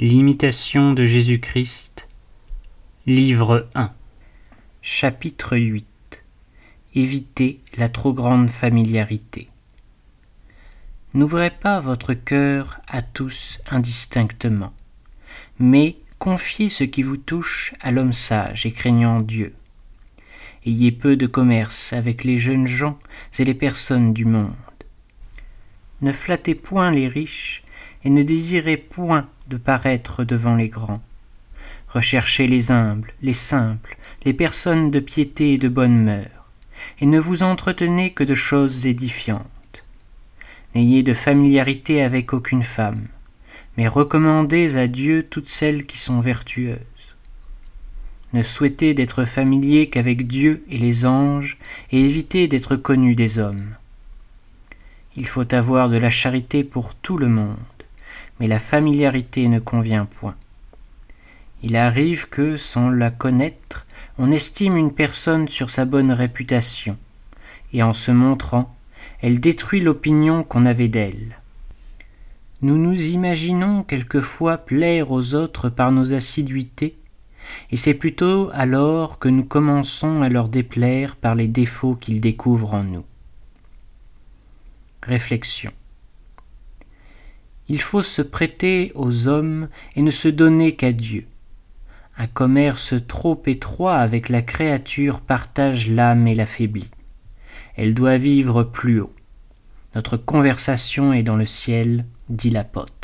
L'imitation de Jésus-Christ, livre 1 Chapitre 8 Évitez la trop grande familiarité. N'ouvrez pas votre cœur à tous indistinctement, mais confiez ce qui vous touche à l'homme sage et craignant Dieu. Ayez peu de commerce avec les jeunes gens et les personnes du monde. Ne flattez point les riches et ne désirez point de paraître devant les grands. Recherchez les humbles, les simples, les personnes de piété et de bonne mœurs, et ne vous entretenez que de choses édifiantes. N'ayez de familiarité avec aucune femme, mais recommandez à Dieu toutes celles qui sont vertueuses. Ne souhaitez d'être familier qu'avec Dieu et les anges, et évitez d'être connu des hommes. Il faut avoir de la charité pour tout le monde, mais la familiarité ne convient point. Il arrive que, sans la connaître, on estime une personne sur sa bonne réputation, et en se montrant, elle détruit l'opinion qu'on avait d'elle. Nous nous imaginons quelquefois plaire aux autres par nos assiduités, et c'est plutôt alors que nous commençons à leur déplaire par les défauts qu'ils découvrent en nous. Réflexion. Il faut se prêter aux hommes et ne se donner qu'à Dieu. Un commerce trop étroit avec la créature partage l'âme et l'affaiblit. Elle doit vivre plus haut. Notre conversation est dans le ciel, dit l'apôtre.